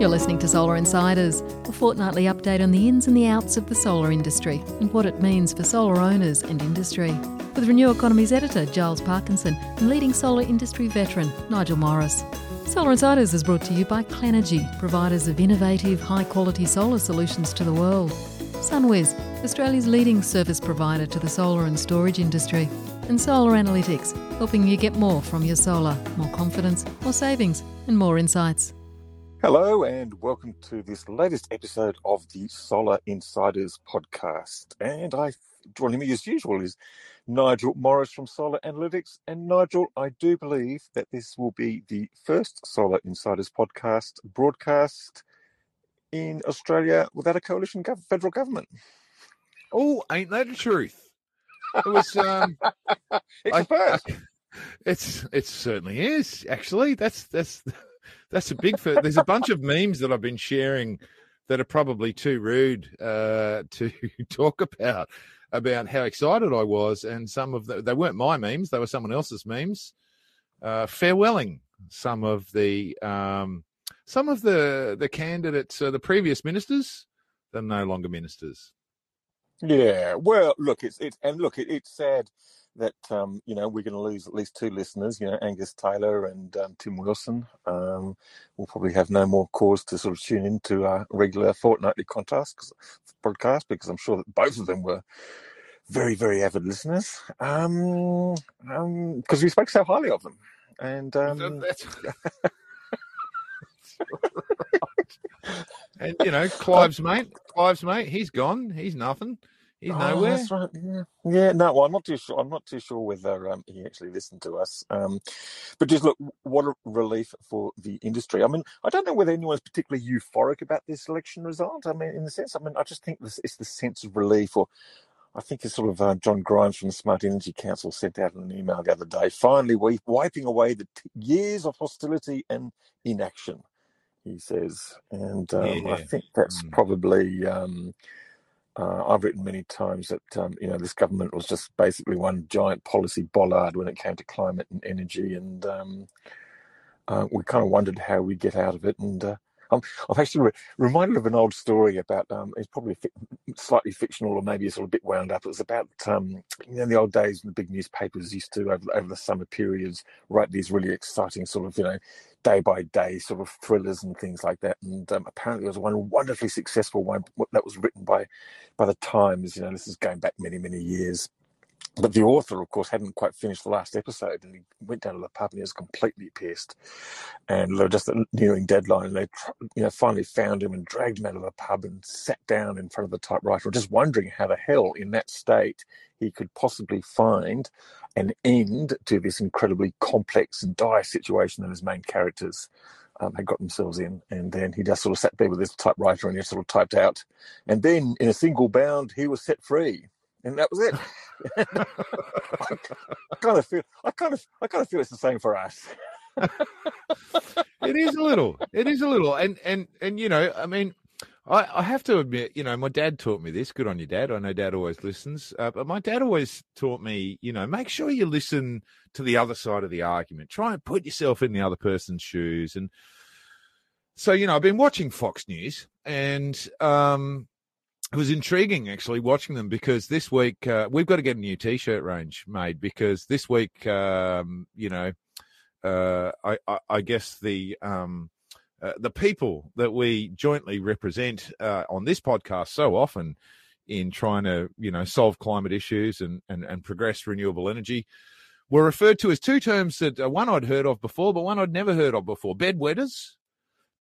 You're listening to Solar Insiders, a fortnightly update on the ins and the outs of the solar industry and what it means for solar owners and industry. With Renew Economy's editor, Giles Parkinson, and leading solar industry veteran, Nigel Morris. Solar Insiders is brought to you by Clenergy, providers of innovative, high quality solar solutions to the world. SunWiz, Australia's leading service provider to the solar and storage industry. And Solar Analytics, helping you get more from your solar, more confidence, more savings, and more insights. Hello, and welcome to this latest episode of the Solar Insiders podcast. And I joining me as usual is Nigel Morris from Solar Analytics. And Nigel, I do believe that this will be the first Solar Insiders podcast broadcast in Australia without a coalition gov- federal government. Oh, ain't that the truth? It was. Um, it's I- first. it's it certainly is. Actually, that's that's that's a big. There's a bunch of memes that I've been sharing that are probably too rude uh, to talk about about how excited I was, and some of the, they weren't my memes; they were someone else's memes. Uh, farewelling some of the um, some of the the candidates, uh, the previous ministers, they're no longer ministers. Yeah, well, look, it's it's and look, it, it's sad that um, you know we're going to lose at least two listeners. You know, Angus Taylor and um, Tim Wilson. Um, we'll probably have no more cause to sort of tune into our regular fortnightly contest podcast because I'm sure that both of them were very very avid listeners. Um, um, because we spoke so highly of them, and um, That's- and you know, Clive's mate, Clive's mate, he's gone. He's nothing. He's Oh, nowhere. That's right. Yeah, yeah. No, well, I'm not too sure. I'm not too sure whether um, he actually listened to us. Um, but just look, what a relief for the industry. I mean, I don't know whether anyone's particularly euphoric about this election result. I mean, in the sense, I mean, I just think this it's the sense of relief, or I think it's sort of uh, John Grimes from the Smart Energy Council sent out an email the other day. Finally, we wiping away the t- years of hostility and inaction. He says, and um, I Yeah. think that's Mm. probably. Um, uh, I've written many times that um, you know this government was just basically one giant policy bollard when it came to climate and energy, and um, uh, we kind of wondered how we'd get out of it. And uh, I'm, I'm actually re- reminded of an old story about um, it's probably fi- slightly fictional or maybe it's a little bit wound up. It was about um, you know in the old days when the big newspapers used to over, over the summer periods write these really exciting sort of you know day by day sort of thrillers and things like that. And um, apparently, there was one wonderfully successful one that was written by by the Times. You know, this is going back many many years. But the author, of course, hadn't quite finished the last episode, and he went down to the pub and he was completely pissed. And they were just nearing deadline, and they, you know, finally found him and dragged him out of the pub and sat down in front of the typewriter, just wondering how the hell, in that state, he could possibly find an end to this incredibly complex and dire situation that his main characters um, had got themselves in. And then he just sort of sat there with his typewriter and he sort of typed out. And then, in a single bound, he was set free, and that was it. I kind of feel, I kind of, I kind of feel it's the same for us. it is a little. It is a little. And and and you know, I mean, I, I have to admit, you know, my dad taught me this. Good on your dad. I know dad always listens. Uh, but my dad always taught me, you know, make sure you listen to the other side of the argument. Try and put yourself in the other person's shoes. And so, you know, I've been watching Fox News and um it was intriguing actually watching them because this week uh, we've got to get a new t-shirt range made because this week um, you know uh, I, I, I guess the um, uh, the people that we jointly represent uh, on this podcast so often in trying to you know solve climate issues and and, and progress renewable energy were referred to as two terms that uh, one I'd heard of before, but one I'd never heard of before: bedwetters.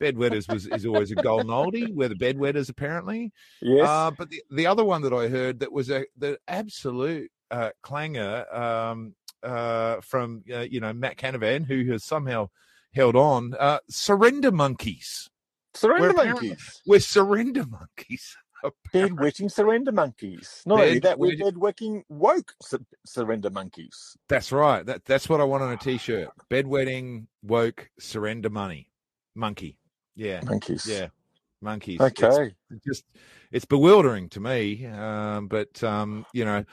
Bedwetters was is always a golden oldie. We're the bedwetters, apparently. Yes. Uh, but the, the other one that I heard that was a the absolute uh, clanger um, uh, from uh, you know Matt Canavan, who has somehow held on. Uh, surrender monkeys. surrender we're monkeys. We're surrender monkeys. Bedwetting surrender monkeys. Not only that, we're Bedwetting- woke su- surrender monkeys. That's right. That that's what I want on a t-shirt. Bedwetting woke surrender money monkey. Yeah, Monkeys. yeah, monkeys. It's- Okay. just it's bewildering to me um but um you know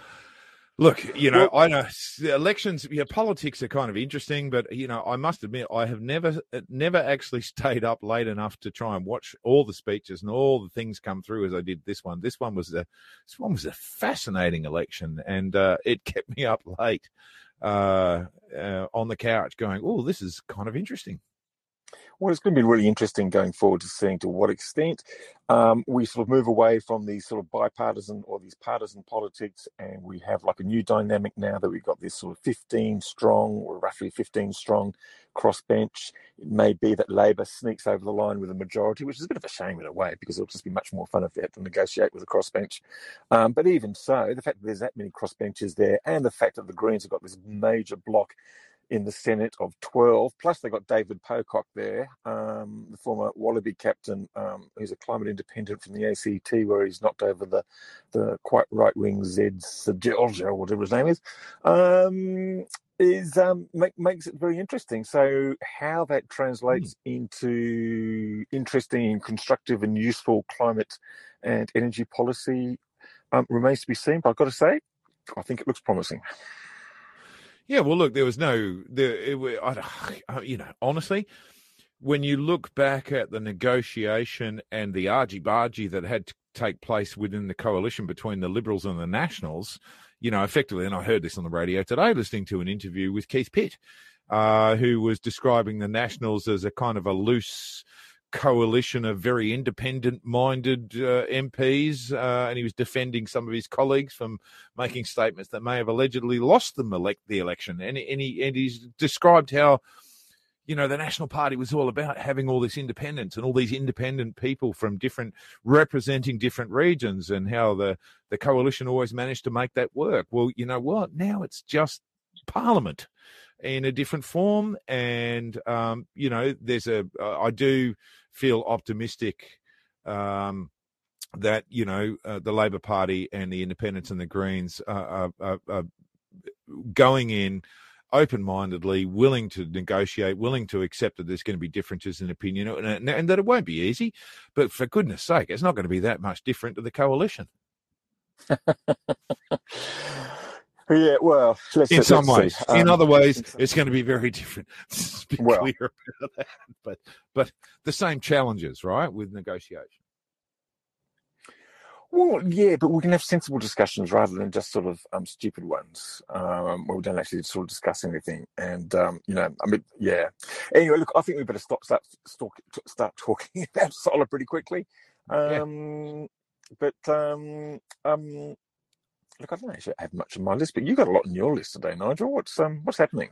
Look, you know, well, I know elections, yeah, politics are kind of interesting, but you know, I must admit, I have never, never actually stayed up late enough to try and watch all the speeches and all the things come through as I did this one. This one was a, this one was a fascinating election, and uh, it kept me up late uh, uh, on the couch, going, "Oh, this is kind of interesting." Well, it's going to be really interesting going forward to seeing to what extent um, we sort of move away from these sort of bipartisan or these partisan politics, and we have like a new dynamic now that we've got this sort of 15 strong or roughly 15 strong crossbench. It may be that Labor sneaks over the line with a majority, which is a bit of a shame in a way because it'll just be much more fun if they have to negotiate with a crossbench. Um, but even so, the fact that there's that many crossbenches there, and the fact that the Greens have got this major block in the Senate of 12. Plus, they got David Pocock there, um, the former Wallaby captain, um, who's a climate independent from the ACT, where he's knocked over the, the quite right wing Zed Seselja, or whatever his name is. Um, is um, make, makes it very interesting. So, how that translates mm. into interesting, and constructive, and useful climate and energy policy um, remains to be seen. But I've got to say, I think it looks promising. Yeah, well, look, there was no, there, it, I, you know, honestly, when you look back at the negotiation and the argy bargy that had to take place within the coalition between the Liberals and the Nationals, you know, effectively, and I heard this on the radio today, listening to an interview with Keith Pitt, uh, who was describing the Nationals as a kind of a loose coalition of very independent minded uh, MPs, uh, and he was defending some of his colleagues from making statements that may have allegedly lost them elect the election. And, and, he, and he's described how, you know, the National Party was all about having all this independence and all these independent people from different, representing different regions, and how the, the coalition always managed to make that work. Well, you know what? Now it's just Parliament in a different form. And, um, you know, there's a, uh, do feel optimistic um, that, you know, uh, the Labor Party and the Independents and the Greens are, are, are going in open mindedly, willing to negotiate, willing to accept that there's going to be differences in opinion and, and, that it won't be easy. But for goodness sake, it's not going to be that much different to the coalition. Yeah, well, in some ways. Um, in other ways, it's going to be very different. be well, clear about that. But but the same challenges, right, with negotiation. Well, yeah, but we can have sensible discussions rather than just sort of um, stupid ones um, where we don't actually sort of discuss anything. And um, you know, I mean, yeah. Anyway, look, I think we better stop start start, start talking about solar pretty quickly. Yeah. Um, but um, um, look, I don't actually have much on my list, but you got a lot on your list today, Nigel. What's um, what's happening?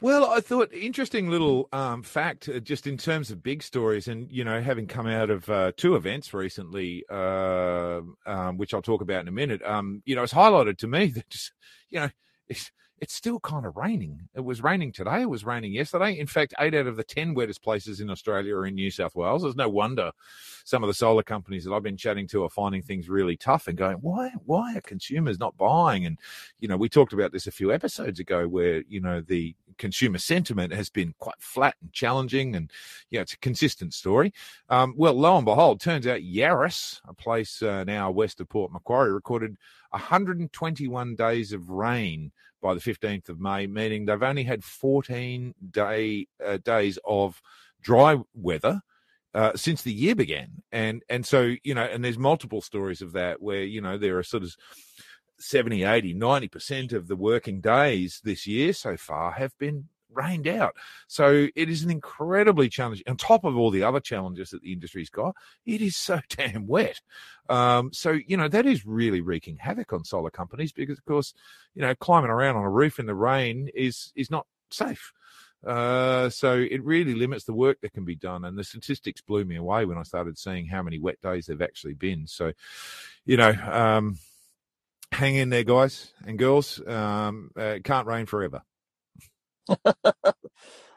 Well, I thought interesting little um, fact, uh, just in terms of big stories, and you know, having come out of uh, two events recently, uh, um, which I'll talk about in a minute. Um, you know, it's highlighted to me that just you know, it's still kind of raining. It was raining today. It was raining yesterday. In fact, eight out of the 10 wettest places in Australia are in New South Wales. There's no wonder some of the solar companies that I've been chatting to are finding things really tough and going, why, why are consumers not buying? And, you know, we talked about this a few episodes ago where, you know, the consumer sentiment has been quite flat and challenging. And, yeah, it's a consistent story. Um, well, lo and behold, turns out Yarras, a place uh, now west of Port Macquarie, recorded 121 days of rain by the 15th of May, meaning they've only had 14 day uh, days of dry weather. Uh, since the year began, and and so you know, and there's multiple stories of that where you know there are sort of 70, 80, 90 percent of the working days this year so far have been rained out. So it is an incredibly challenging, on top of all the other challenges that the industry's got, it is so damn wet. Um, so, you know, that is really wreaking havoc on solar companies because, of course, you know, climbing around on a roof in the rain is, is not safe. Uh, so it really limits the work that can be done. And the statistics blew me away when I started seeing how many wet days there've actually been. So, you know, um, hang in there, guys and girls. Um, uh, it can't rain forever.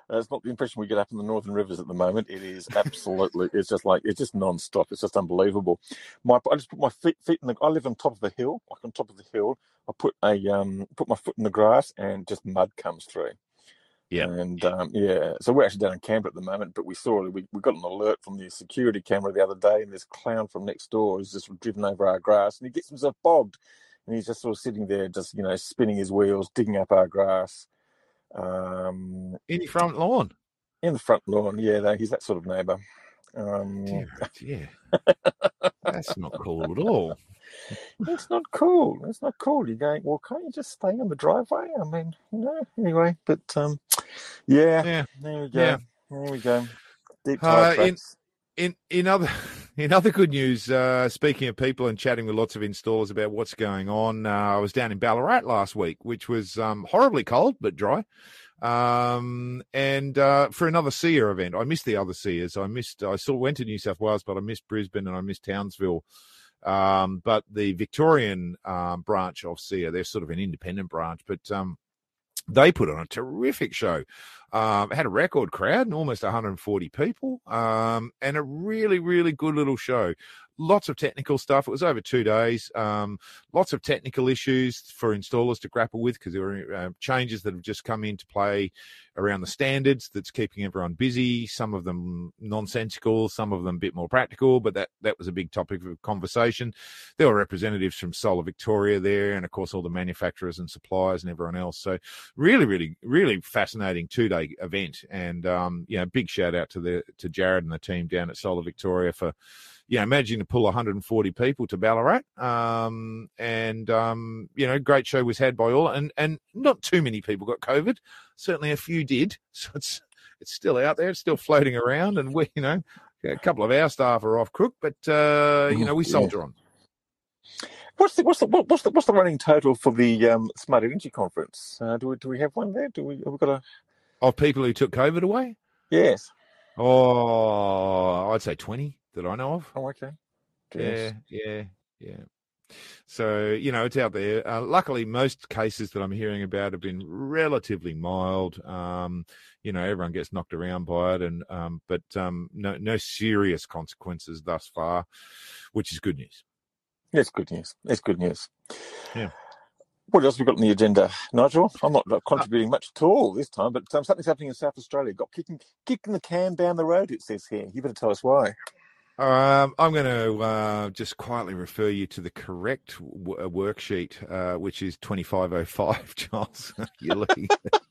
That's not the impression we get up in the Northern Rivers at the moment. It is absolutely, it's just like, it's just non-stop. It's just unbelievable. My, I just put my feet, feet in the, I live on top of a hill, like on top of the hill. I put a, um, put my foot in the grass and just mud comes through. Yeah. And, um, yeah, so we're actually down in Canberra at the moment, but we saw, we, we got an alert from the security camera the other day and this clown from next door has just driven over our grass and he gets himself bogged and he's just sort of sitting there, just you know, spinning his wheels, digging up our grass. Um, in your front lawn. In the front lawn, yeah. Though he's that sort of neighbour. Um, yeah, that's not cool at all. It's not cool. It's not cool. You're going, well, can't you just stay on the driveway? I mean, you know, anyway, but um, yeah, yeah, there we go. Yeah. There we go. Deep uh, in, in in other in other good news, uh, speaking of people and chatting with lots of installers about what's going on, uh, I was down in Ballarat last week, which was um, horribly cold but dry. Um, and uh, for another SEIA event, I missed the other SEIAs. I missed. I still went to New South Wales, but I missed Brisbane and I missed Townsville. Um, but the Victorian um, branch of SEIA, they're sort of an independent branch, but um, they put on a terrific show. Um, had a record crowd, and almost 140 people, um, and a really, really good little show lots of technical stuff. It was over two days. Um, lots of technical issues for installers to grapple with because there were uh, changes that have just come into play around the standards that's keeping everyone busy. Some of them nonsensical, some of them a bit more practical, but that, that was a big topic of conversation. There were representatives from Solar Victoria there, and of course, all the manufacturers and suppliers and everyone else. So, really, really, really fascinating two day event. And, um, you know, big shout out to the to Jared and the team down at Solar Victoria for you know, imagine to pull 140 people to Ballarat. Um, and, um, you know, great show was had by all and, and not too many people got COVID. Certainly a few did. So it's, it's still out there. It's still floating around. And we, you know, a couple of our staff are off crook, but, uh, you know, we soldier yeah. on. What's the what's the what's the what's the running total for the um, Smart Energy Conference? Uh, do we do we have one there? Do we have we got a of people who took COVID away? Yes. Oh, I'd say twenty that I know of. Oh, okay. Jeez. Yeah, yeah, yeah. So you know, it's out there. Uh, luckily, most cases that I'm hearing about have been relatively mild. Um, you know, everyone gets knocked around by it, and um, but um, no no serious consequences thus far, which is good news. It's good news. It's good news. Yeah. What else have we got on the agenda, Nigel? I'm not contributing much at all this time, but um, something's happening in South Australia. Got kicking kicking the can down the road. It says here. You better tell us why. Um, I'm going to uh, just quietly refer you to the correct w- uh, worksheet, uh, which is 2505, Giles. you're looking at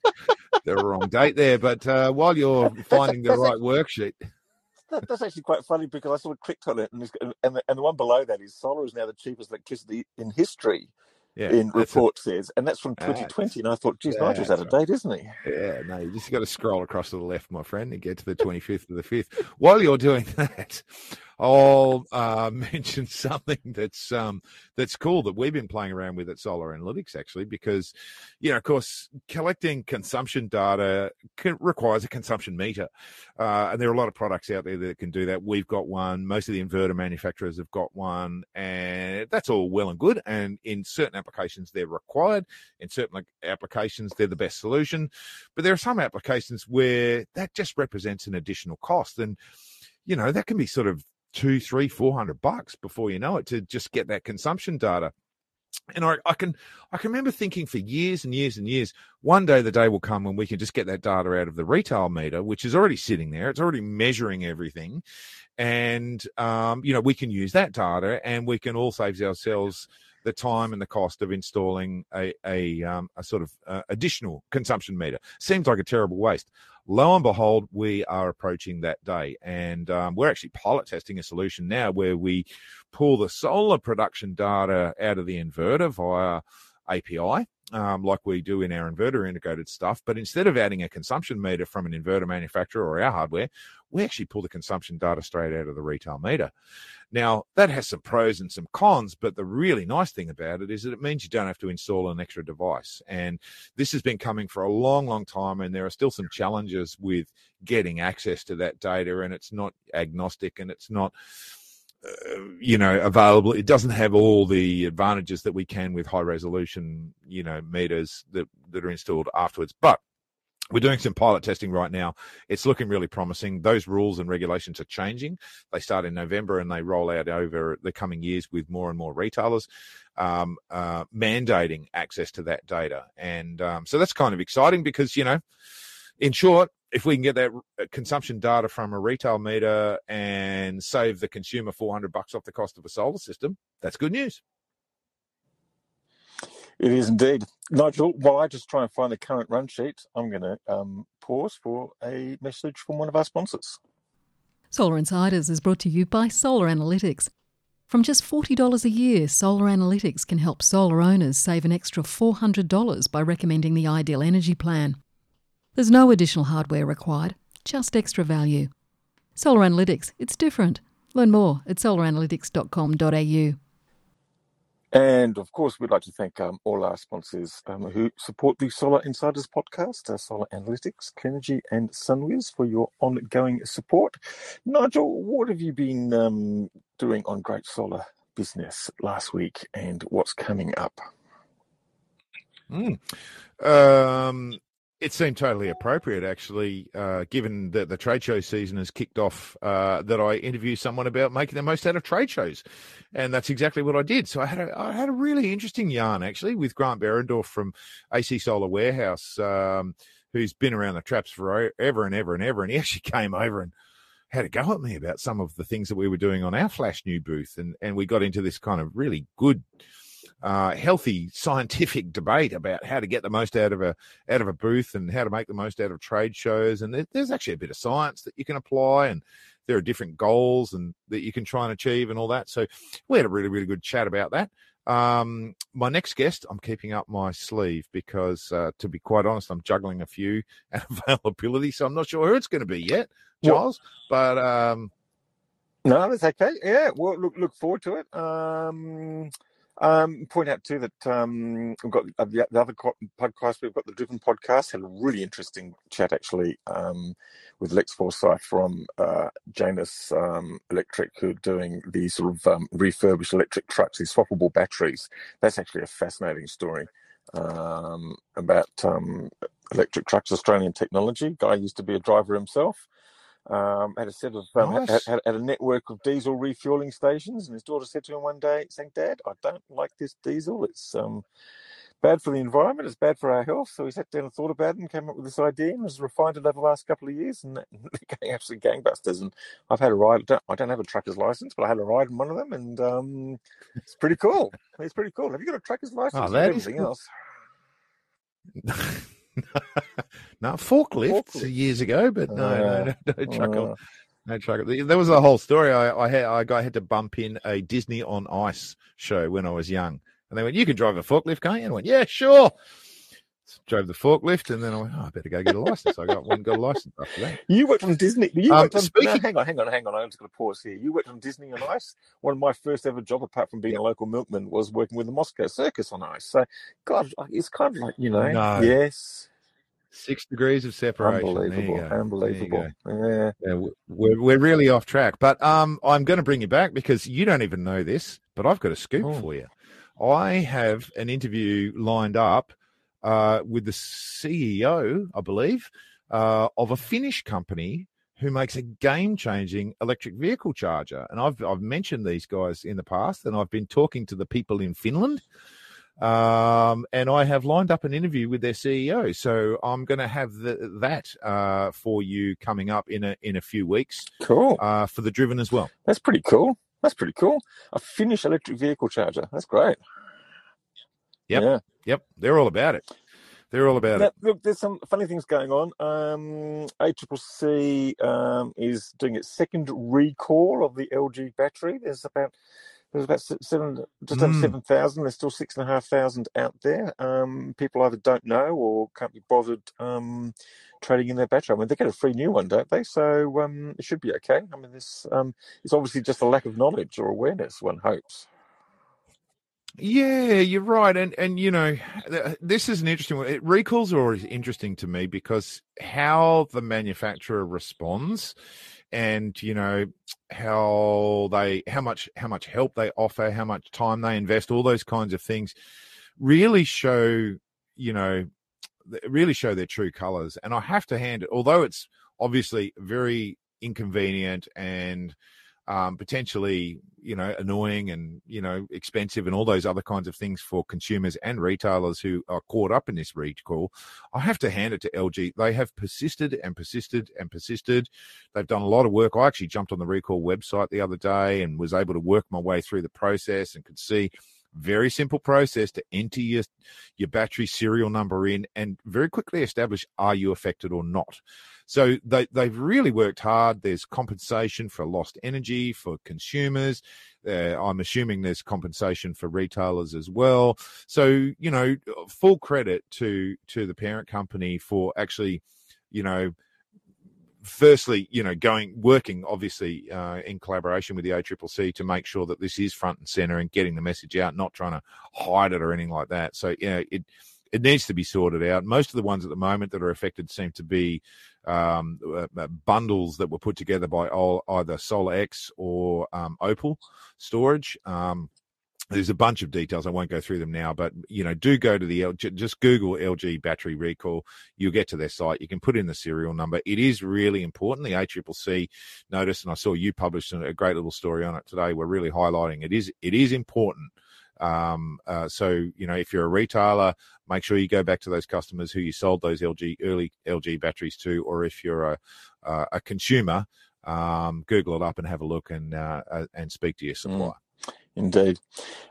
the wrong date there. But uh, while you're finding the right worksheet. That, that's actually quite funny because I sort of clicked on it, and, and, the, and the one below that is solar is now the cheapest electricity in history yeah, in report a, says, and that's from ah, 2020. and I thought, geez, Nigel's out of date, isn't he? Yeah, no, you just got to scroll across to the left, my friend, and get to the 25th of the 5th. While you're doing that, I'll uh, mention something that's um, that's cool that we've been playing around with at Solar Analytics actually, because you know, of course, collecting consumption data requires a consumption meter, uh, and there are a lot of products out there that can do that. We've got one. Most of the inverter manufacturers have got one, and that's all well and good. And in certain applications, they're required. In certain applications, they're the best solution. But there are some applications where that just represents an additional cost, and you know that can be sort of two, three, four hundred bucks before you know it to just get that consumption data. And I, I, can I can remember thinking for years and years and years, one day the day will come when we can just get that data out of the retail meter, which is already sitting there. It's already measuring everything. And um, you know, we can use that data and we can all save ourselves the time and the cost of installing a a, um, a sort of uh, additional consumption meter. Seems like a terrible waste lo and behold, we are approaching that day. And um, we're actually pilot testing a solution now where we pull the solar production data out of the inverter via API. Um, like we do in our inverter integrated stuff. But instead of adding a consumption meter from an inverter manufacturer or our hardware, we actually pull the consumption data straight out of the retail meter. Now, that has some pros and some cons, but the really nice thing about it is that it means you don't have to install an extra device. And this has been coming for a long, long time, and there are still some challenges with getting access to that data, and it's not agnostic and it's not. You know, available. It doesn't have all the advantages that we can with high resolution, you know, meters that, that are installed afterwards. But we're doing some pilot testing right now. It's looking really promising. Those rules and regulations are changing. They start in November and they roll out over the coming years with more and more retailers um, uh, mandating access to that data. And um, so that's kind of exciting because, you know, in short, if we can get that uh, consumption data from a retail meter and save the consumer 400 bucks off the cost of a solar system, that's good news. It is indeed. Nigel, while I just try and find the current run sheet, I'm going to um, pause for a message from one of our sponsors. Solar Insiders is brought to you by Solar Analytics. From just $40 a year, Solar Analytics can help solar owners save an extra $400 by recommending the ideal energy plan. There's no additional hardware required, just extra value. Solar Analytics, it's different. Learn more at solaranalytics.com.au. And of course, we'd like to thank um, all our sponsors um, who support the Solar Insiders podcast, uh, Solar Analytics, Clenergy, and Sunwiz for your ongoing support. Nigel, what have you been um, doing on Great Solar Business last week and what's coming up? Mm. Um, it seemed totally appropriate, actually, uh, given that the trade show season has kicked off, uh, that I interview someone about making the most out of trade shows, and that's exactly what I did. So I had a, I had a really interesting yarn actually with Grant Berendorf from AC Solar Warehouse, um, who's been around the traps for ever and ever and ever, and he actually came over and had a go at me about some of the things that we were doing on our Flash New booth, and and we got into this kind of really good uh, healthy scientific debate about how to get the most out of a out of a booth and how to make the most out of trade shows. And there's actually a bit of science that you can apply, and there are different goals and that you can try and achieve and all that. So we had a really really good chat about that. Um, my next guest, I'm keeping up my sleeve because, uh, to be quite honest, I'm juggling a few availability, so I'm not sure who it's going to be yet, Giles. Well, but um, no, that's okay. Yeah, well, look look forward to it. Um, um, point out too that um, we've got uh, the, the, other podcast. We've got the Driven podcast. Had a really interesting chat actually um, with Lex Forsyth from uh, Janus um, Electric, who are doing these sort of um, refurbished electric trucks, these swappable batteries. That's actually a fascinating story um, about electric trucks, Australian technology. Guy used to be a driver himself. Um, had a set of um, nice. had, had, had, a network of diesel refueling stations, and his daughter said to him one day, saying, "Dad, I don't like this diesel. It's um, bad for the environment. It's bad for our health." So he sat down and thought about it, and came up with this idea, and has refined it over the last couple of years, and going absolutely gangbusters. And I've had a ride. I don't, I don't have a trucker's license, but I had a ride in one of them, and um, it's pretty cool. It's pretty cool. Have you got a trucker's license? Oh, that everything cool. else. no, forklifts Forklift. years ago, but no, uh, no, no, no trucker. Uh, no trucker. There was a whole story. I, I had I got, had to bump in a Disney on Ice show when I was young, and they went, "You can drive a forklift, can't you?" And I went, "Yeah, sure." Drove the forklift, and then I went, oh, I better go get a license. I got one, got a license after that. You worked on Disney. You um, worked on, speaking... no, hang on, hang on, hang on. I'm just going to pause here. You worked on Disney on Ice. One of my first ever job, apart from being a local milkman, was working with the Moscow Circus on Ice. So, God, it's kind of like you know, no. yes. Six degrees of separation. Unbelievable. Unbelievable. Yeah. yeah. We're, we're really off track. But um, I'm going to bring you back because you don't even know this, but I've got a scoop oh. for you. I have an interview lined up uh, with the CEO, I believe, uh, of a Finnish company who makes a game-changing electric vehicle charger. And I've I've mentioned these guys in the past, and I've been talking to the people in Finland. Um, and I have lined up an interview with their CEO, so I'm going to have the, that uh, for you coming up in a in a few weeks. Cool uh, for the driven as well. That's pretty cool. That's pretty cool. A Finnish electric vehicle charger. That's great. Yep. Yeah. Yep. They're all about it. They're all about now, it. Look, there's some funny things going on. Um, ACCC um, is doing its second recall of the LG battery. There's about there's about seven, just over mm. seven thousand. There's still six and a half thousand out there. Um, people either don't know or can't be bothered um, trading in their battery. I mean, they get a free new one, don't they? So um, it should be okay. I mean, this um, it's obviously just a lack of knowledge or awareness. One hopes. Yeah, you're right, and and you know, this is an interesting one. Recalls are always interesting to me because how the manufacturer responds, and you know how they how much how much help they offer, how much time they invest, all those kinds of things, really show you know really show their true colors. And I have to hand it, although it's obviously very inconvenient and um, potentially you know annoying and you know expensive and all those other kinds of things for consumers and retailers who are caught up in this recall i have to hand it to lg they have persisted and persisted and persisted. They've done a lot of work. I actually jumped on the recall website the other day and was able to work my way through the process and could see Very simple process to enter your, your battery serial number in and very quickly establish are you affected or not. So they, they've really worked hard. There's compensation for lost energy for consumers. Uh, I'm assuming there's compensation for retailers as well. So, you know, full credit to to the parent company for actually, you know, firstly, you know, going working obviously uh, in collaboration with the ACCC to make sure that this is front and center and getting the message out, not trying to hide it or anything like that. So, yeah, it it needs to be sorted out. Most of the ones at the moment that are affected seem to be um, uh, uh bundles that were put together by all, either SolarX or um, Opal Storage. Um, there's a bunch of details. I won't go through them now, but you know, do go to the just Google LG battery recall. You'll get to their site. You can put in the serial number. It is really important. The ACCC notice, and I saw you published a great little story on it today. We're really highlighting it is it is important. Um, uh, so you know, if you're a retailer, make sure you go back to those customers who you sold those LG early LG batteries to, or if you're a a consumer, um, Google it up and have a look and uh, uh and speak to your mm. supplier. Mm. Indeed.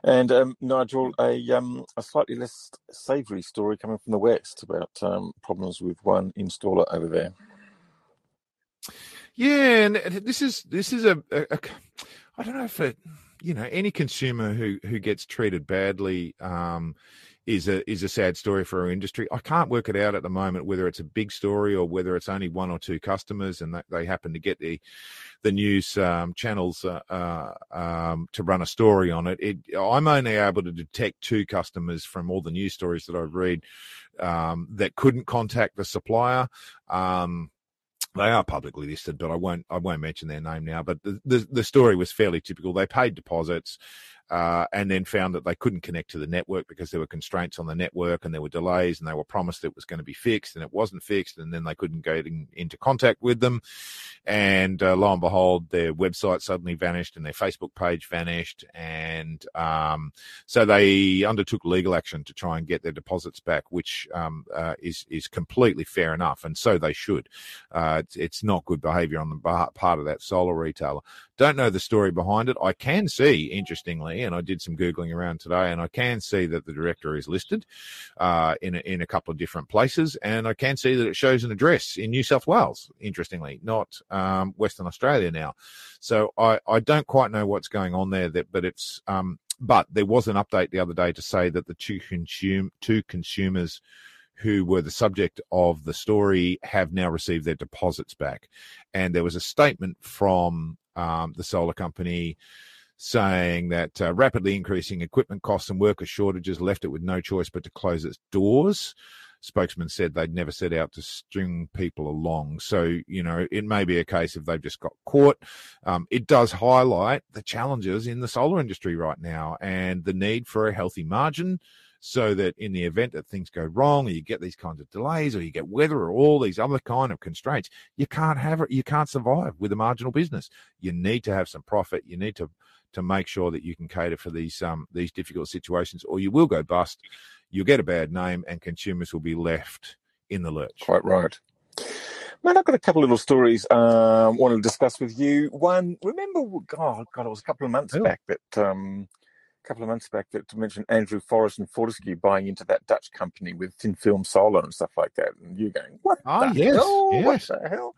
And um, Nigel, a, um, a slightly less savoury story coming from the West about um, problems with one installer over there. Yeah, and this is this is a, a, a I don't know if it, you know any consumer who who gets treated badly um, is a is a sad story for our industry. I can't work it out at the moment whether it's a big story or whether it's only one or two customers and they happen to get the the news um, channels uh, uh, um, to run a story on it. it. I'm only able to detect two customers from all the news stories that I've read um, that couldn't contact the supplier. Um, they are publicly listed, but I won't I won't mention their name now. But the, the, the story was fairly typical. They paid deposits uh, and then found that they couldn't connect to the network because there were constraints on the network and there were delays and they were promised it was going to be fixed and it wasn't fixed and then they couldn't get in, into contact with them. And uh, lo and behold their website suddenly vanished and their facebook page vanished and um, so they undertook legal action to try and get their deposits back which um, uh, is is completely fair enough and so they should. Uh, it's, it's not good behavior on the part of that solar retailer. Don't know the story behind it. I can see, interestingly, and I did some googling around today, and I can see that the director is listed uh, in a, in a couple of different places, and I can see that it shows an address in New South Wales. Interestingly, not um, Western Australia now. So I I don't quite know what's going on there. That but it's um, but there was an update the other day to say that the two consume two consumers who were the subject of the story have now received their deposits back. And there was a statement from um, the solar company saying that uh, rapidly increasing equipment costs and worker shortages left it with no choice but to close its doors. Spokesman said they'd never set out to string people along. So, you know, it may be a case if they've just got caught. Um, it does highlight the challenges in the solar industry right now and the need for a healthy margin so that in the event that things go wrong or you get these kinds of delays or you get weather or all these other kind of constraints, you can't have it, you can't survive with a marginal business. You need to have some profit. You need to to make sure that you can cater for these um these difficult situations or you will go bust. You'll get a bad name and consumers will be left in the lurch. Quite right. Man, I've got a couple of little stories um, I want to discuss with you. One, remember, God, God, it was a couple of months back that um, couple of months back that to mention Andrew Forrest and Fortescue buying into that Dutch company with thin film solar and stuff like that. And you're going, what oh, the yes, hell? Yes. What the hell?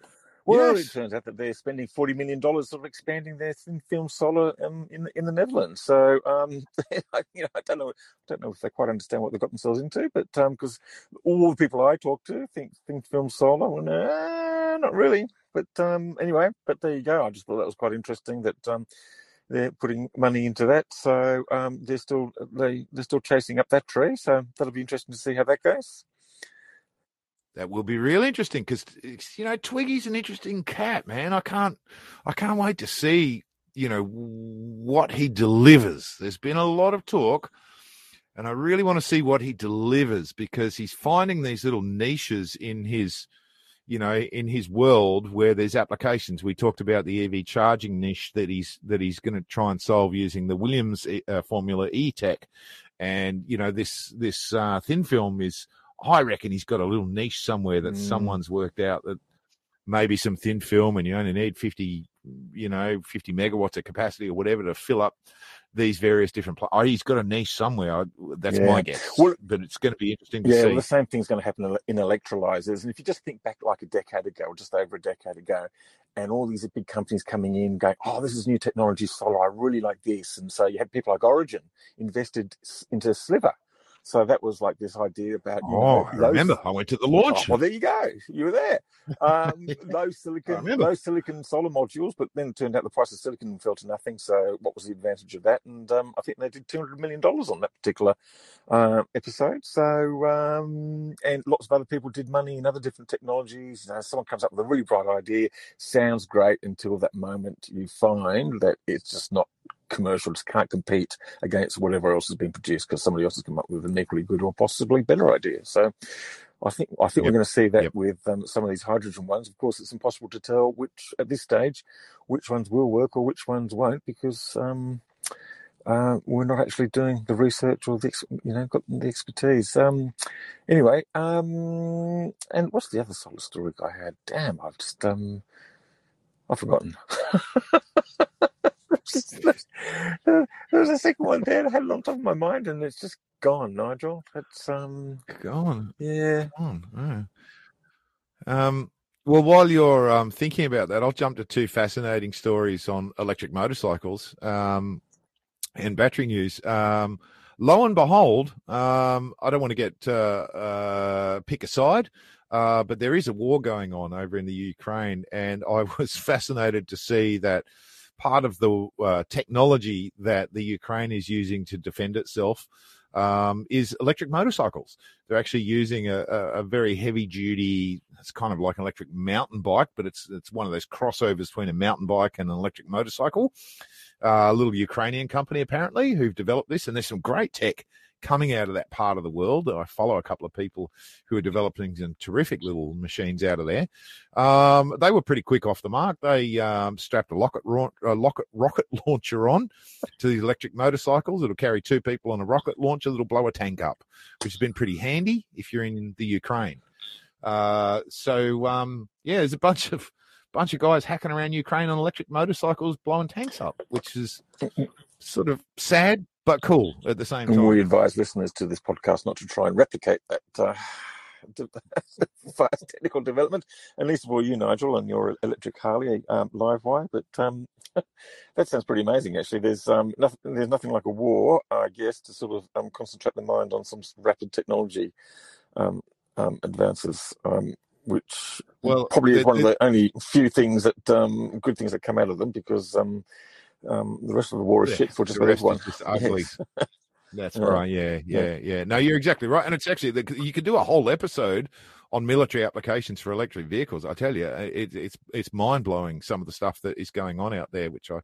Well, yes. it turns out that they're spending forty million dollars sort of expanding their thin film solar um, in in the Netherlands. So, um, you know, I don't know, I don't know if they quite understand what they've got themselves into, but because um, all the people I talk to think thin film solar, well, not really. But um, anyway, but there you go. I just thought that was quite interesting that um, they're putting money into that. So um, they're still they they're still chasing up that tree. So that'll be interesting to see how that goes. That will be real interesting because you know Twiggy's an interesting cat, man. I can't I can't wait to see you know what he delivers. There's been a lot of talk. And I really want to see what he delivers because he's finding these little niches in his you know, in his world where there's applications. We talked about the EV charging niche that he's that he's going to try and solve using the Williams uh, Formula E Tech, and you know this this uh, thin film is. I reckon he's got a little niche somewhere that mm. someone's worked out that maybe some thin film and you only need 50 you know, 50 megawatts of capacity or whatever to fill up these various different. Pl- oh, he's got a niche somewhere. That's Yeah. my guess. Well- but it's going to be interesting to Yeah, see. well, the same thing's going to happen in electrolyzers. And if you just think back like a decade ago, or just over a decade ago, and all these big companies coming in going, oh, this is new technology, solar, I really like this. And so you had people like Origin invested into Sliver. So that was like this idea about, you oh, know, I low- remember. I went to the Oh, launch. well, there you go. You were there. Um, low silicon, low silicon solar modules, but then it turned out the price of silicon fell to nothing. So what was the advantage of that? And um, I think they did two hundred million dollars on that particular uh, episode. So um, and lots of other people did money in other different technologies. You know, someone comes up with a really bright idea, sounds great until that moment you find that it's just not commercial, just can't compete against whatever else has been produced because somebody else has come up with an equally good or possibly better idea. So I think I think Yep. we're going to see that Yep. with um, some of these hydrogen ones. Of course, it's impossible to tell which at this stage which ones will work or which ones won't because um, uh, we're not actually doing the research or the you know got the expertise. Um, anyway, um, and what's the other solar story I had? Damn, I've just um, I've forgotten. there was a second one there that I had it on top of my mind, and it's just gone. Nigel, it's um, gone. yeah. Go on. Oh. Um, well, while you're um, thinking about that, I'll jump to two fascinating stories on electric motorcycles um, and battery news. Um, lo and behold, um, I don't want to get uh, uh, pick a side, uh, but there is a war going on over in the Ukraine, and I was fascinated to see that part of the uh, technology that the Ukraine is using to defend itself um, is electric motorcycles. They're actually using a, a, very heavy duty. It's kind of like an electric mountain bike, but it's it's one of those crossovers between a mountain bike and an electric motorcycle. Uh, a little Ukrainian company apparently who've developed this, and there's some great tech coming out of that part of the world. I follow a couple of people who are developing some terrific little machines out of there. Um, they were pretty quick off the mark. They um, strapped a rocket, ro- a rocket rocket launcher on to these electric motorcycles. It'll carry two people on a rocket launcher that'll blow a tank up, which has been pretty handy if you're in the Ukraine. Uh, so um, yeah, there's a bunch of bunch of guys hacking around Ukraine on electric motorcycles, blowing tanks up, which is sort of sad but cool at the same time. we advise listeners to this podcast not to try and replicate that uh, fast technical development. And least of all, you, Nigel, and your electric Harley um, live wire. But um, that sounds pretty amazing, actually. There's um, nothing. There's nothing like a war, I guess, to sort of um, concentrate the mind on some rapid technology um, um, advances. Um, which Well, probably is the- one of the- the only few things that um, good things that come out of them because um, the rest of the war is Yeah, shit for just the about rest everyone. just ugly. Yes. That's Yeah. right. Yeah, Yeah. yeah, yeah. No, you're exactly right. And it's actually you could do a whole episode on military applications for electric vehicles. I tell you, it, it's it's mind blowing some of the stuff that is going on out there, which I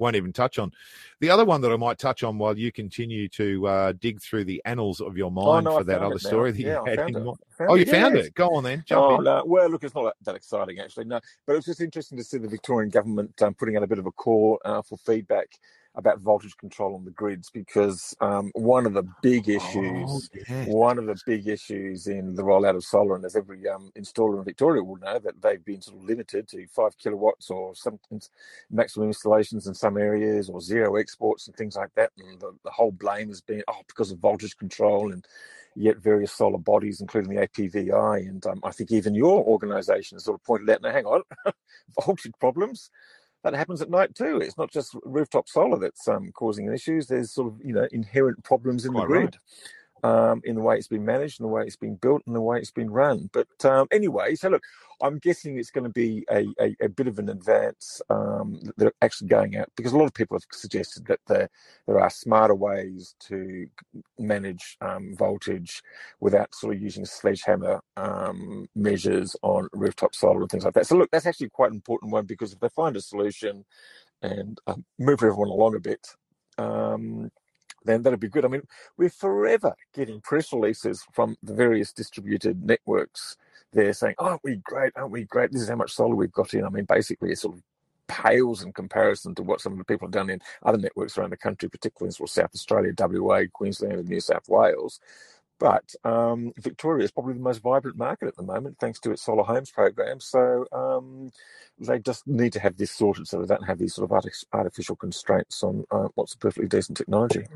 won't even touch on. The other one that I might touch on while you continue to uh, dig through the annals of your mind Oh, no, for that other it now. story that Yeah, you had in mind. Oh, you it, found yes. it. Go on then. Jump Oh in. no! Well, look, it's not that, that exciting actually. No, but it was just interesting to see the Victorian government um, putting out a bit of a call uh, for feedback about voltage control on the grids because um, one of the big issues, Oh, yeah. one of the big issues in the rollout of solar, and as every um, installer in Victoria will know, that they've been sort of limited to five kilowatts or some maximum installations in some areas, or zero exports and things like that. And the, the whole blame has been oh because of voltage control and yet various solar bodies, including the APVI, and um, I think even your organisation has sort of pointed out, now hang on, voltage problems. That happens at night too. It's not just rooftop solar that's um, causing issues. There's sort of you know inherent problems in Quite the grid, um, in the way it's been managed, in the way it's been built, and the way it's been run. But um, anyway, so look, I'm guessing it's going to be a, a, a bit of an advance um, that they're actually going out because a lot of people have suggested that there there are smarter ways to manage um, voltage without sort of using sledgehammer um, measures on rooftop solar and things like that. So look, that's actually quite an important one because if they find a solution and um, move everyone along a bit, then that'd be good. I mean, we're forever getting press releases from the various distributed networks. They're saying, "Aren't we great? Aren't we great? This is how much solar we've got in." I mean, basically, it sort of pales in comparison to what some of the people have done in other networks around the country, particularly in sort of South Australia, WA, Queensland, and New South Wales. But um, Victoria is probably the most vibrant market at the moment, thanks to its solar homes program. So um, they just need to have this sorted so they don't have these sort of artificial constraints on uh, what's a perfectly decent technology.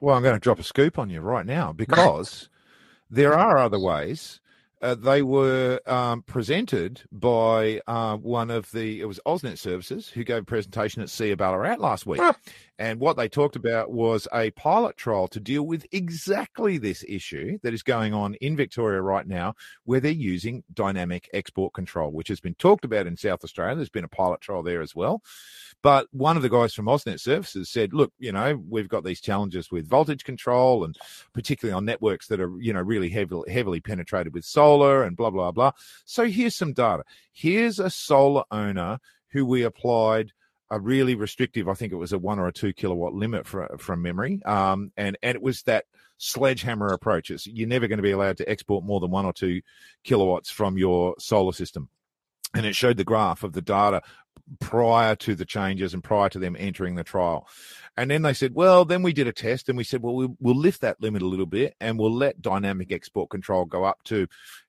Well, I'm going to drop a scoop on you right now because there are other ways uh, they were um, presented by uh, one of the it was AusNet Services who gave a presentation at SEIA Ballarat last week, ah. and what they talked about was a pilot trial to deal with exactly this issue that is going on in Victoria right now, where they're using dynamic export control, which has been talked about in South Australia. There's been a pilot trial there as well. But one of the guys from AusNet Services said, look, you know, we've got these challenges with voltage control and particularly on networks that are, you know, really heavily, heavily penetrated with solar and blah, blah, blah. So here's some data. Here's a solar owner who we applied a really restrictive, I think it was a one or a two kilowatt limit for, from memory. Um, and, and it was that sledgehammer approach. It's, you're never going to be allowed to export more than one or two kilowatts from your solar system and it showed the graph of the data prior to the changes and prior to them entering the trial. And then they said, well, then we did a test and we said, well, we'll, lift that limit a little bit and we'll let dynamic export control go up to,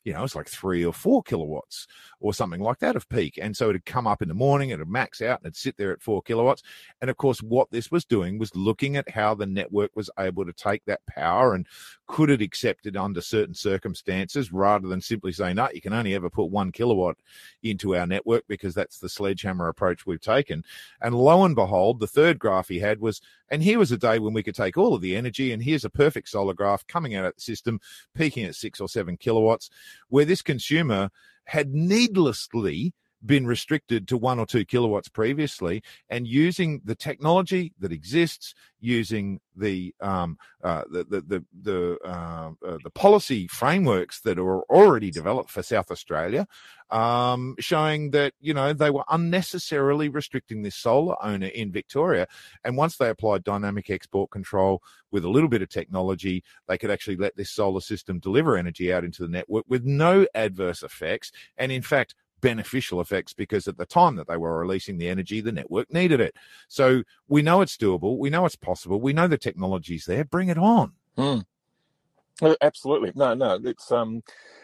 you know, it's like three or four kilowatts or something like that of peak. And so it'd come up in the morning, it'd max out and it'd sit there at four kilowatts. And of course, what this was doing was looking at how the network was able to take that power and could it accept it under certain circumstances rather than simply saying, no, you can only ever put one kilowatt into our network because that's the sledgehammer approach we've taken. And lo and behold, the third graph he had was and here was a day when we could take all of the energy, and here's a perfect solar graph coming out of the system, peaking at six or seven kilowatts, where this consumer had needlessly been restricted to one or two kilowatts previously, and using the technology that exists, using the um, uh, the the the the, uh, uh, the, policy frameworks that are already developed for South Australia, um, showing that you know they were unnecessarily restricting this solar owner in Victoria, and once they applied dynamic export control with a little bit of technology, they could actually let this solar system deliver energy out into the network with no adverse effects, and in fact beneficial effects because at the time that they were releasing the energy, the network needed it. So we know it's doable. We know it's possible. We know the technology's there. Bring it on. Mm. Absolutely. No, no, it's um,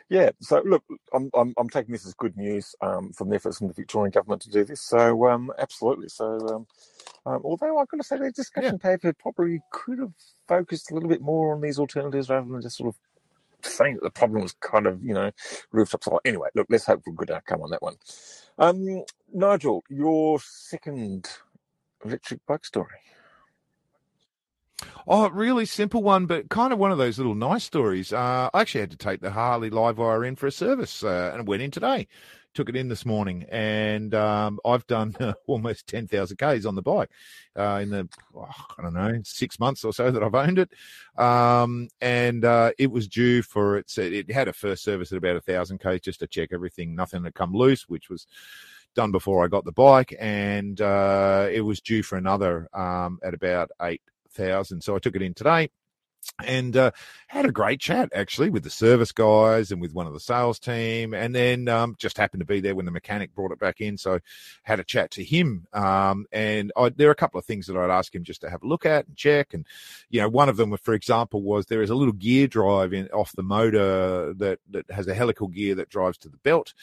yeah. So look, I'm I'm, I'm taking this as good news um, from the efforts from the Victorian government to do this. So um, absolutely. So um, um although I've got to say the discussion yeah. paper probably could have focused a little bit more on these alternatives rather than just sort of saying that the problem was kind of, you know, rooftops. Anyway, look, let's hope for a good outcome on that one. Um, Nigel, your second electric bike story. Oh, really simple one, but kind of one of those little nice stories. Uh, I actually had to take the Harley Livewire in for a service, uh, and went in today took it in this morning, and um, I've done uh, almost ten thousand k's on the bike uh, in the oh, I don't know six months or so that I've owned it, um, and uh, it was due for its. It had a first service at about a thousand k's just to check everything, nothing had come loose, which was done before I got the bike, and uh, it was due for another um, at about eight thousand. So I took it in today and uh, had a great chat actually with the service guys and with one of the sales team and then um, just happened to be there when the mechanic brought it back in so had a chat to him um, and I, there are a couple of things that i'd ask him just to have a look at and check and you know one of them for example was there is a little gear drive in off the motor that, that has a helical gear that drives to the belt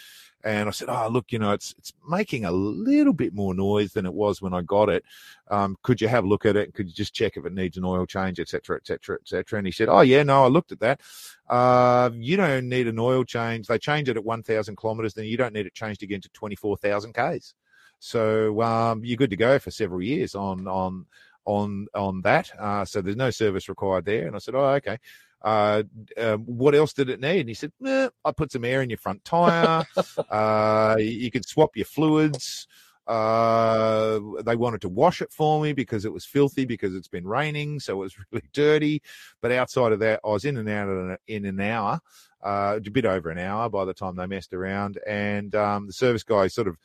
and I said, "Oh, look, you know, it's it's making a little bit more noise than it was when I got it. Um, could you have a look at it? Could you just check if it needs an oil change, etc., etc., etc.?" And he said, "Oh, yeah, no, I looked at that. Uh, you don't need an oil change. They change it at 1,000 kilometers, then you don't need it changed again to 24,000 k's. So um, you're good to go for several years on on on on that. Uh, so there's no service required there." And I said, "Oh, okay." Uh, um, what else did it need? And he said, eh, I put some air in your front tire. uh, you could swap your fluids. Uh, they wanted to wash it for me because it was filthy because it's been raining, so it was really dirty. But outside of that, I was in and out in, in an hour, uh, a bit over an hour by the time they messed around. And um, the service guy sort of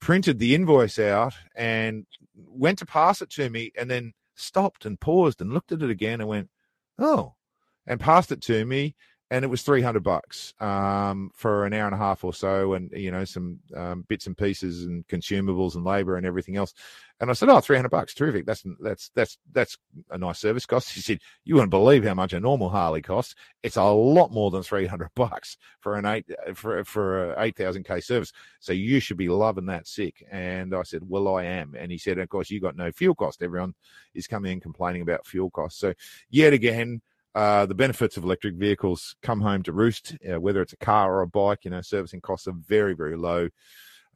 printed the invoice out and went to pass it to me, and then stopped and paused and looked at it again and went, "Oh, and passed it to me and it was 300 bucks um, for an hour and a half or so and you know some um, bits and pieces and consumables and labor and everything else. And i said oh 300 bucks terrific. That's that's that's that's a nice service cost. He said you wouldn't believe how much a normal harley costs. It's a lot more than 300 bucks for an eight for for a 8000k service. So you should be loving that sick. And i said well i am. And he said of course you got no fuel cost. Everyone is coming in complaining about fuel costs. So yet again uh, the benefits of electric vehicles come home to roost, uh, whether it's a car or a bike. You know, servicing costs are very, very low.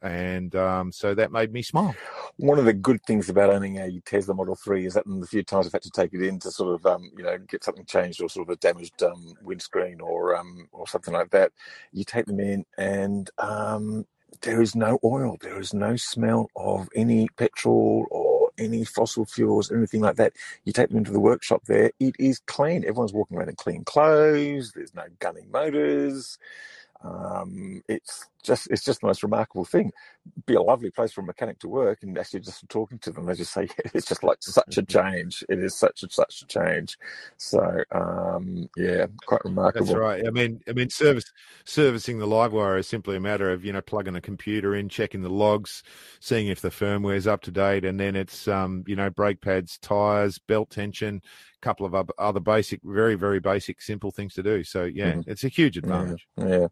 And um, so that made me smile. One of the good things about owning a Tesla Model 3 is that in the few times I've had to take it in to sort of, um, you know, get something changed or sort of a damaged um, windscreen or um, or something like that, you take them in and um, there is no oil, there is no smell of any petrol or any fossil fuels, or anything like that. You take them into the workshop there, it is clean. Everyone's walking around in clean clothes, there's no gunning motors. Um, it's just it's just the most remarkable thing. Be a lovely place for a mechanic to work, and actually just talking to them, they just say it's just like such a mm-hmm. change. It is such a such a change. So um, yeah, quite remarkable. That's right. I mean, I mean, service servicing the live wire is simply a matter of you know plugging a computer in, checking the logs, seeing if the firmware is up to date, and then it's um, you know brake pads, tires, belt tension, couple of other basic, very, very basic, simple things to do. So yeah, mm-hmm. it's a huge advantage. Yeah. yeah.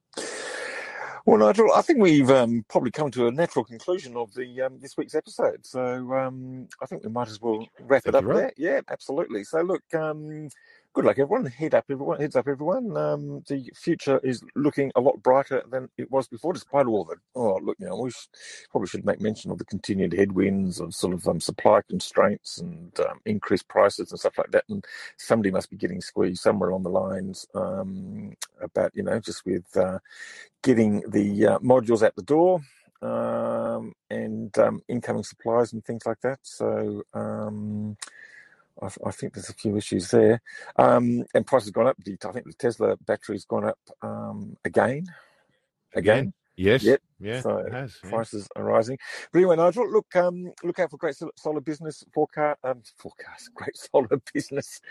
Well, Nigel, I think we've um, probably come to a natural conclusion of the um, this week's episode. So um, I think we might as well wrap Thank it up right. there. Yeah, absolutely. So look, um, good luck, everyone. Head up, everyone. Heads up, everyone. Um, the future is looking a lot brighter than it was before, despite all the. Oh, look, you know, we should, probably should make mention of the continued headwinds of sort of um, supply constraints and um, increased prices and stuff like that. And somebody must be getting squeezed somewhere on the lines um, about, you know, just with uh, getting the uh, modules at the door. Um, and um, incoming supplies and things like that. So, I, I, think there's a few issues there. Um, and price has gone up. I think the Tesla battery's gone up um, again. Again. Yes. Yep. Yeah. So has, yeah. prices are rising. But anyway, Nigel, look, um, look out for great solar business forecast. Um, forecast. Great solar business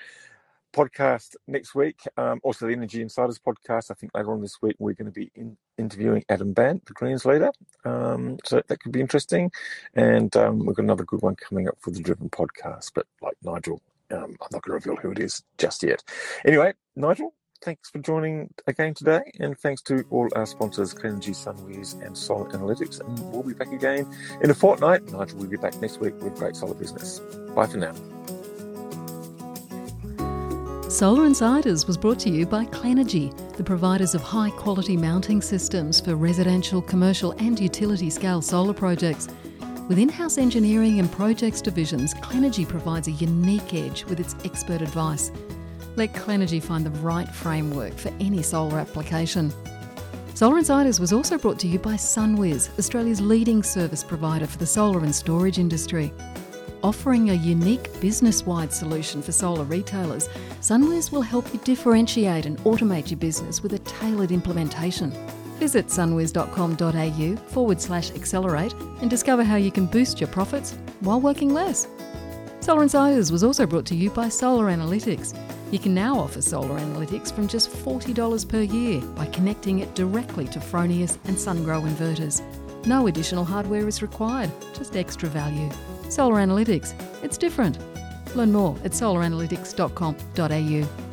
podcast next week. Um, also, the Energy Insiders podcast. I think later on this week we're going to be in, interviewing Adam Bandt, the Greens leader. Um, so that could be interesting. And um, we've got another good one coming up for the Driven podcast. But like Nigel, um, I'm not going to reveal who it is just yet. Anyway, Nigel, thanks for joining again today. And thanks to all our sponsors, Clenergy, Sunwiz, and Solar Analytics. And we'll be back again in a fortnight. Nigel will be back next week with great solar business. Bye for now. Solar Insiders was brought to you by Clenergy, the providers of high quality mounting systems for residential, commercial, and utility scale solar projects. With in house engineering and projects divisions, Clenergy provides a unique edge with its expert advice. Let Clenergy find the right framework for any solar application. Solar Insiders was also brought to you by Sunwiz, Australia's leading service provider for the solar and storage industry. Offering a unique business wide solution for solar retailers, Sunwiz will help you differentiate and automate your business with a tailored implementation. Visit sunwiz.com.au forward slash accelerate and discover how you can boost your profits while working less. Solar Insiders was also brought to you by Solar Analytics. You can now offer solar analytics from just $40 per year by connecting it directly to Fronius and SunGrow inverters. No additional hardware is required, just extra value. Solar Analytics, it's different. Learn more at solaranalytics.com.au.